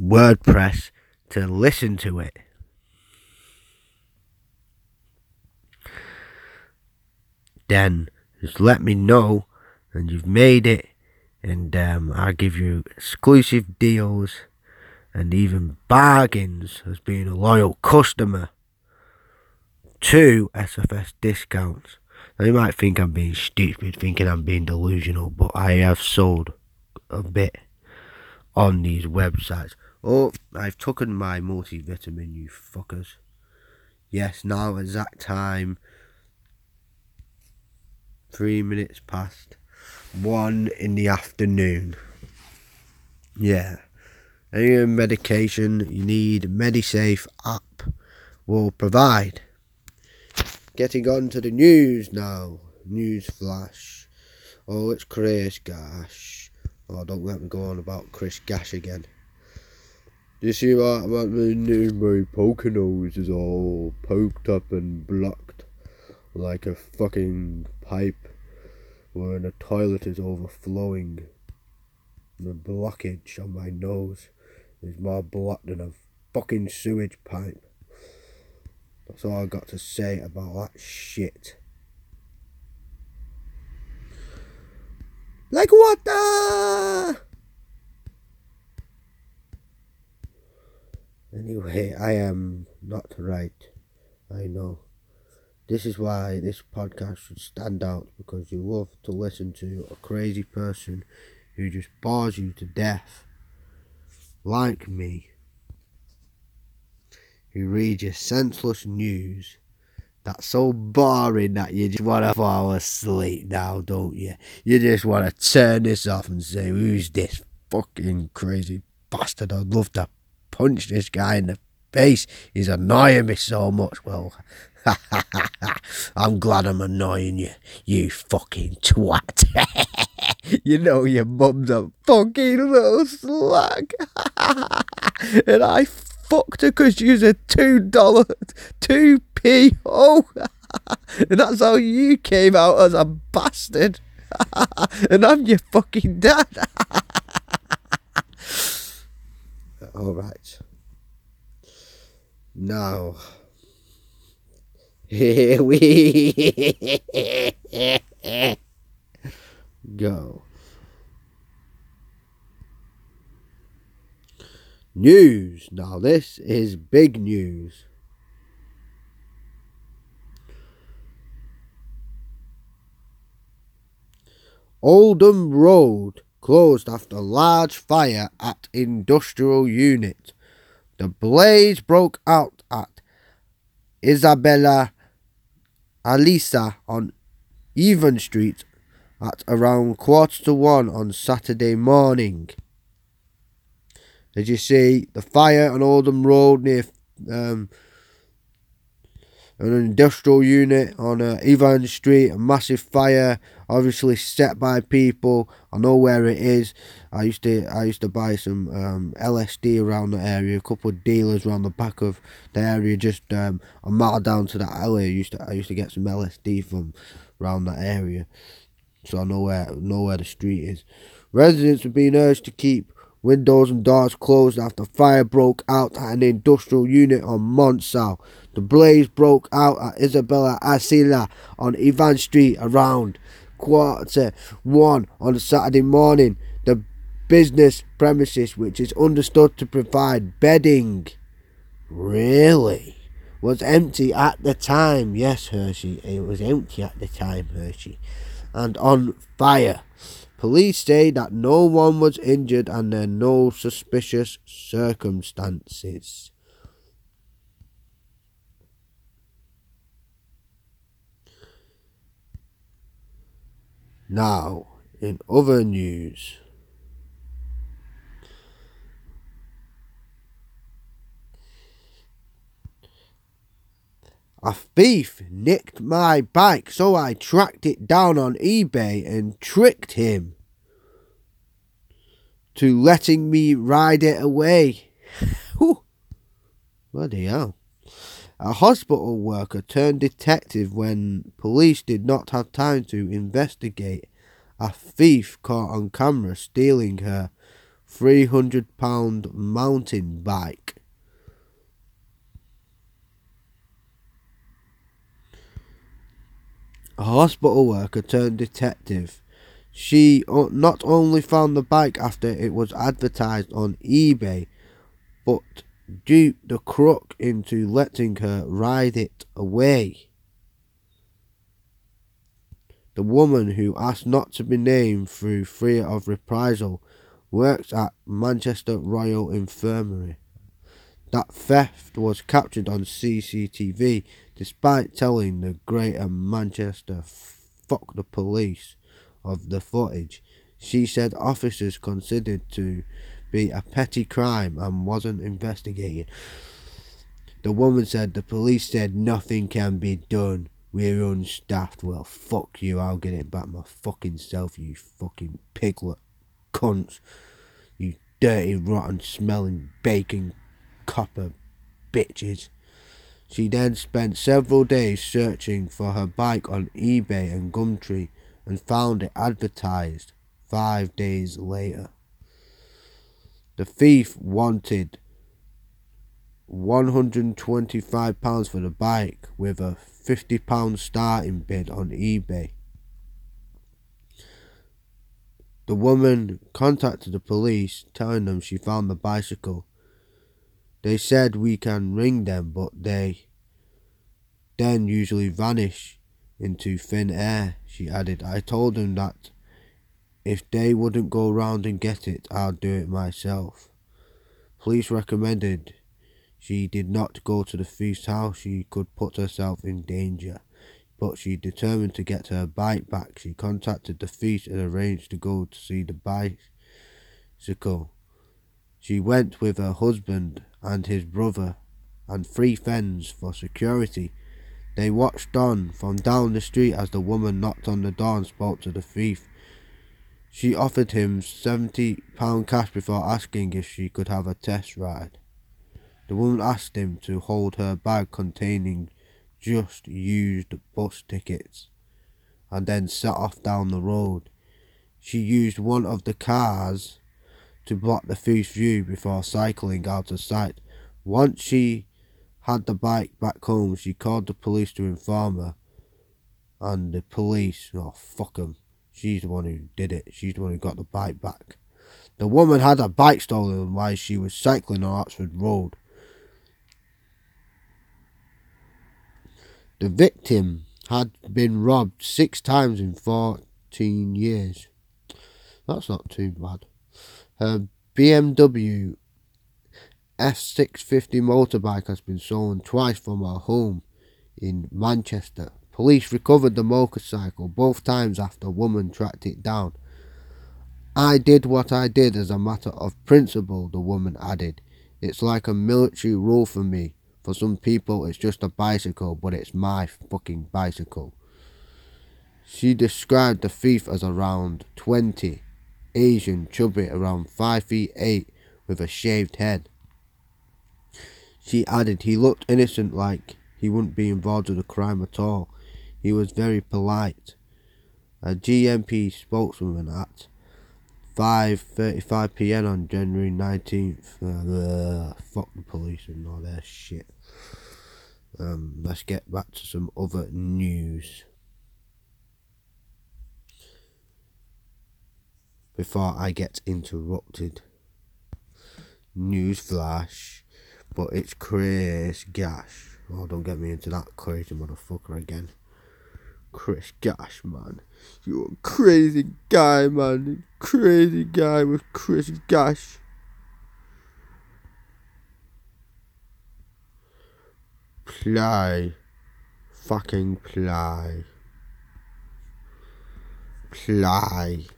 WordPress to listen to it. Then just let me know and you've made it, and um, I'll give you exclusive deals and even bargains as being a loyal customer to SFS discounts. Now you might think I'm being stupid, thinking I'm being delusional, but I have sold a bit on these websites. Oh, I've taken my multivitamin, you fuckers. Yes, now exact time. Three minutes past one in the afternoon. Yeah. Any medication you need, MediSafe app will provide. Getting on to the news now. News flash. Oh, it's Chris Gash. Oh, don't let me go on about Chris Gash again. Do you see what about my new my Poconos is all poked up and blocked like a fucking pipe where the toilet is overflowing. The blockage on my nose is more blocked than a fucking sewage pipe. That's all I got to say about that shit. Like what the? Anyway, I am not right. I know. This is why this podcast should stand out because you love to listen to a crazy person who just bores you to death like me, who read your senseless news that's so boring that you just want to fall asleep now, don't you? You just want to turn this off and say, who's this fucking crazy bastard? I'd love to punch this guy in the face. He's annoying me so much. Well, I'm glad I'm annoying you, you fucking twat. you know your mum's a fucking little slag. and I fucked her because she was a two dollar, two p oh. and that's how you came out as a bastard. and I'm your fucking dad. All right. Now, here we go. News. Now, this is big news. Oldham Road closed after large fire at industrial unit. The blaze broke out at Isabella Alisa on Even Street at around quarter to one on Saturday morning. As you see, the fire on Oldham Road near um, an industrial unit on uh, Evan Street, a massive fire, obviously set by people. I know where it is. I used to I used to buy some um, LSD around the area. A couple of dealers around the back of the area, just um, a mile down to that alley. I used to I used to get some LSD from around that area, so I know where know where the street is. Residents have been urged to keep windows and doors closed after fire broke out at an industrial unit on Montsou. The blaze broke out at Isabella Asila on Ivan Street around quarter one on Saturday morning. The business premises, which is understood to provide bedding, really, was empty at the time. Yes, Hershey, it was empty at the time, Hershey, and on fire. Police say that no one was injured and there are no suspicious circumstances. Now, in other news, a thief nicked my bike, so I tracked it down on eBay and tricked him to letting me ride it away. Bloody hell. A hospital worker turned detective when police did not have time to investigate a thief caught on camera stealing her £300 mountain bike. A hospital worker turned detective. She not only found the bike after it was advertised on eBay, but duped the crook into letting her ride it away. The woman who asked not to be named through fear of reprisal works at Manchester Royal Infirmary. That theft was captured on CCTV despite telling the Greater Manchester fuck the police of the footage. She said officers considered to be a petty crime and wasn't investigating. The woman said the police said nothing can be done. We're unstaffed. Well, fuck you. I'll get it back my fucking self, you fucking piglet cunts. You dirty, rotten, smelling bacon copper bitches. She then spent several days searching for her bike on eBay and Gumtree and found it advertised five days later. The thief wanted £125 for the bike with a £50 starting bid on eBay. The woman contacted the police, telling them she found the bicycle. They said we can ring them, but they then usually vanish into thin air, she added. I told them that if they wouldn't go round and get it, I'll do it myself. Police recommended she did not go to the thief's house. She could put herself in danger. But she determined to get her bike back. She contacted the thief and arranged to go to see the bicycle. She went with her husband and his brother and three friends for security. They watched on from down the street as the woman knocked on the door and spoke to the thief. She offered him £70 cash before asking if she could have a test ride. The woman asked him to hold her bag containing just used bus tickets and then set off down the road. She used one of the cars to block the thief's view before cycling out of sight. Once she had the bike back home, she called the police to inform her. And the police, oh fuck them, she's the one who did it. She's the one who got the bike back. The woman had her bike stolen while she was cycling on Oxford Road. The victim had been robbed six times in 14 years. That's not too bad. Her BMW F650 motorbike has been stolen twice from her home in Manchester. Police recovered the motorcycle both times after a woman tracked it down. I did what I did as a matter of principle, the woman added. It's like a military rule for me. For some people, it's just a bicycle, but it's my fucking bicycle. She described the thief as around 20, Asian, chubby, around 5 feet 8, with a shaved head. She added he looked innocent like he wouldn't be involved with a crime at all. He was very polite. A GMP spokeswoman at 5:35 p.m. on January 19th. Uh, fuck the police and all their shit. Um, let's get back to some other news. Before I get interrupted. News flash, but it's Chris Gash. Oh, don't get me into that crazy motherfucker again. Chris Gash, man. You're a crazy guy, man. Crazy guy with Chris Gash. Play. Fucking play. Play.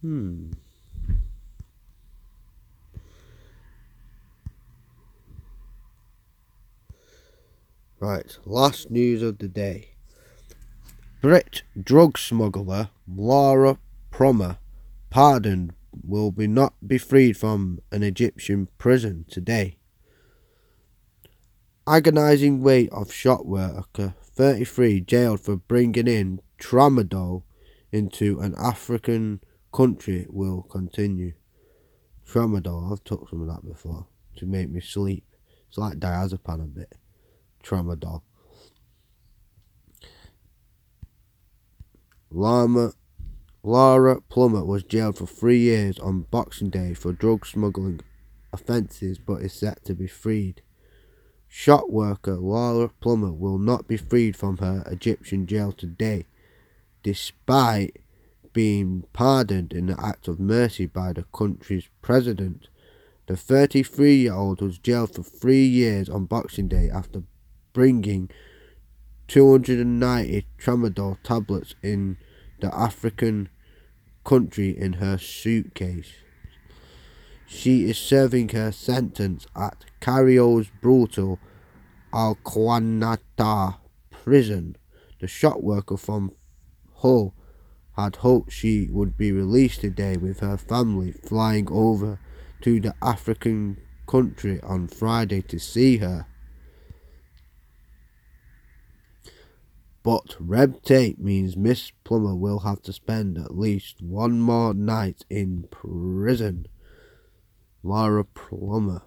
Hmm. Right, last news of the day. Brit drug smuggler Laura Palmer, pardoned, will be not be freed from an Egyptian prison today. agonizing weight of shot worker 33 jailed for bringing in tramadol into an African country will continue. Tramadol, I've took some of that before to make me sleep. It's like diazepam a bit. Tramadol. Lama, Laura Plummer was jailed for three years on Boxing Day for drug smuggling offences but is set to be freed. Shop worker Laura Plummer will not be freed from her Egyptian jail today, despite being pardoned in an act of mercy by the country's president. The 33 year old was jailed for three years on Boxing Day after bringing 290 tramadol tablets in the African country in her suitcase. She is serving her sentence at Cairo's brutal Al-Qawnata prison. The shop worker from Hull had hoped she would be released today with her family flying over to the African country on Friday to see her. But red tape means Miss Plummer will have to spend at least one more night in prison. Laura Plummer.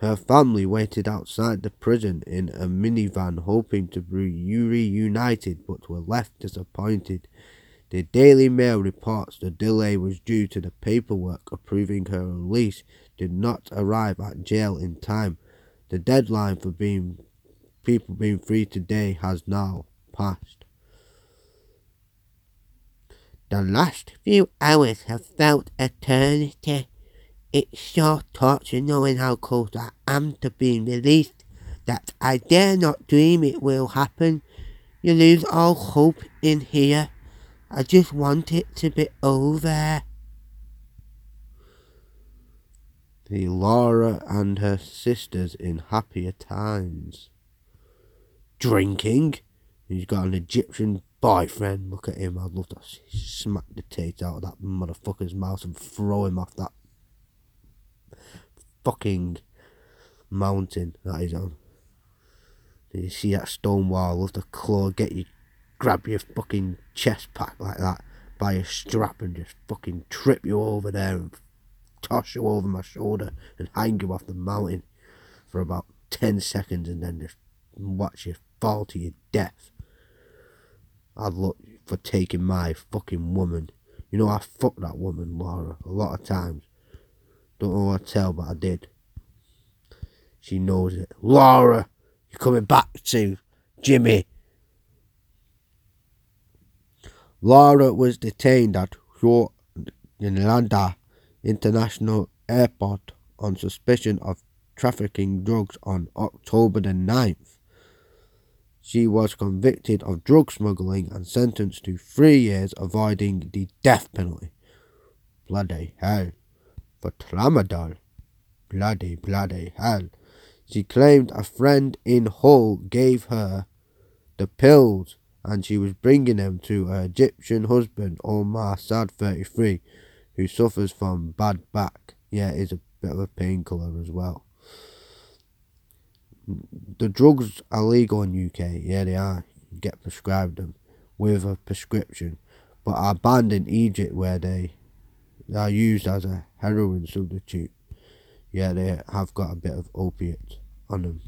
Her family waited outside the prison in a minivan hoping to be reunited but were left disappointed. The Daily Mail reports the delay was due to the paperwork approving her release did not arrive at jail in time. The deadline for being people being free today has now passed. The last few hours have felt eternity. It's so torture knowing how close I am to being released that I dare not dream it will happen. You lose all hope in here. I just want it to be over. The Laura and her sisters in happier times. Drinking. He's got an Egyptian boyfriend. Look at him. I'd love to smack the taste out of that motherfucker's mouth and throw him off that fucking mountain that he's on. You see that stone wall? Love to claw, get you, grab your fucking chest pack like that by a strap and just fucking trip you over there and toss you over my shoulder and hang you off the mountain for about 10 seconds and then just watch you fall to your death. I'd look for taking my fucking woman. You know, I fucked that woman, Laura, a lot of times. Don't know what to tell, but I did. She knows it. Laura, you're coming back to Jimmy. Laura was detained at Hurghada International Airport on suspicion of trafficking drugs on October the 9th. She was convicted of drug smuggling and sentenced to three years avoiding the death penalty. Bloody hell for tramadol. Bloody, bloody hell. She claimed a friend in Hull gave her the pills and she was bringing them to her Egyptian husband, Omar Sad 33, who suffers from bad back. Yeah, is a bit of a painkiller as well. The drugs are legal in UK. Yeah, they are. You get prescribed them with a prescription, but are banned in Egypt where they they are used as a heroin substitute. Yeah, they have got a bit of opiate on them.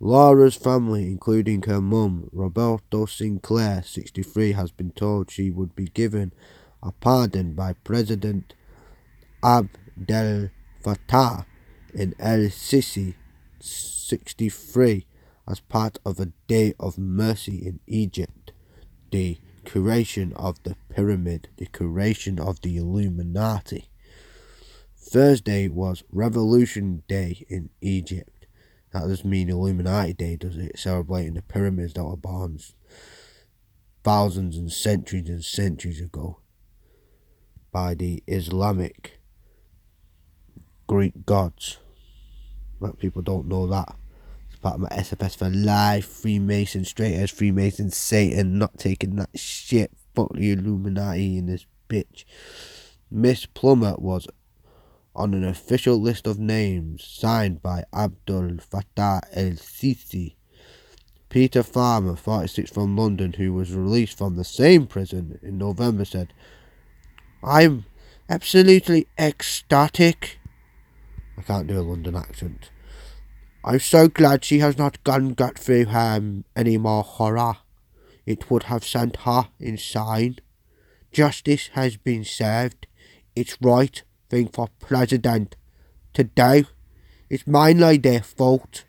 Laura's family, including her mum, Roberta Sinclair, 63, has been told she would be given a pardon by President Abdel Fattah in El Sisi, 63, as part of a day of mercy in Egypt. The creation of the pyramid, the creation of the Illuminati. Thursday was Revolution Day in Egypt. That doesn't mean Illuminati Day, does it? Celebrating the pyramids that were born thousands and centuries and centuries ago by the Islamic Greek gods. But people don't know that. Part of my SFS for life. Freemason, straight as Freemason, Satan, not taking that shit. Fuck the Illuminati in this bitch. Miss Plummer was on an official list of names signed by Abdul Fattah el Sisi. Peter Farmer, 46 from London, who was released from the same prison in November, said, I'm absolutely ecstatic. I can't do a London accent. I'm so glad she has not gone got through her any more horror. It would have sent her insane. Justice has been served. It's right thing for president to do. It's mainly their fault.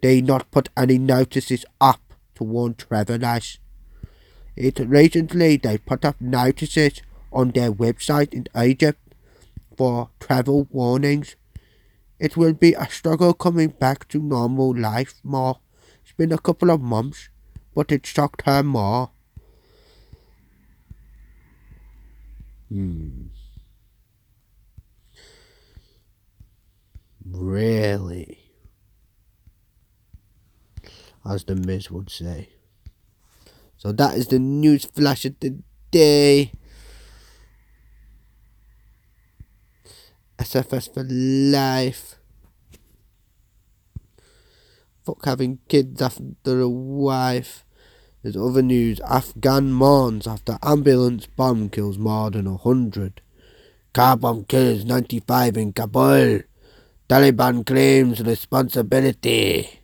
They not put any notices up to warn travellers. It recently they put up notices on their website in Egypt for travel warnings. It will be a struggle coming back to normal life more. It's been a couple of months, but it shocked her more. Hmm. Really? As the Miz would say. So that is the news flash of the day. SFS for life. Fuck having kids after a wife. There's other news. Afghan mourns after ambulance bomb kills more than a hundred. Car bomb kills 95 in Kabul. Taliban claims responsibility.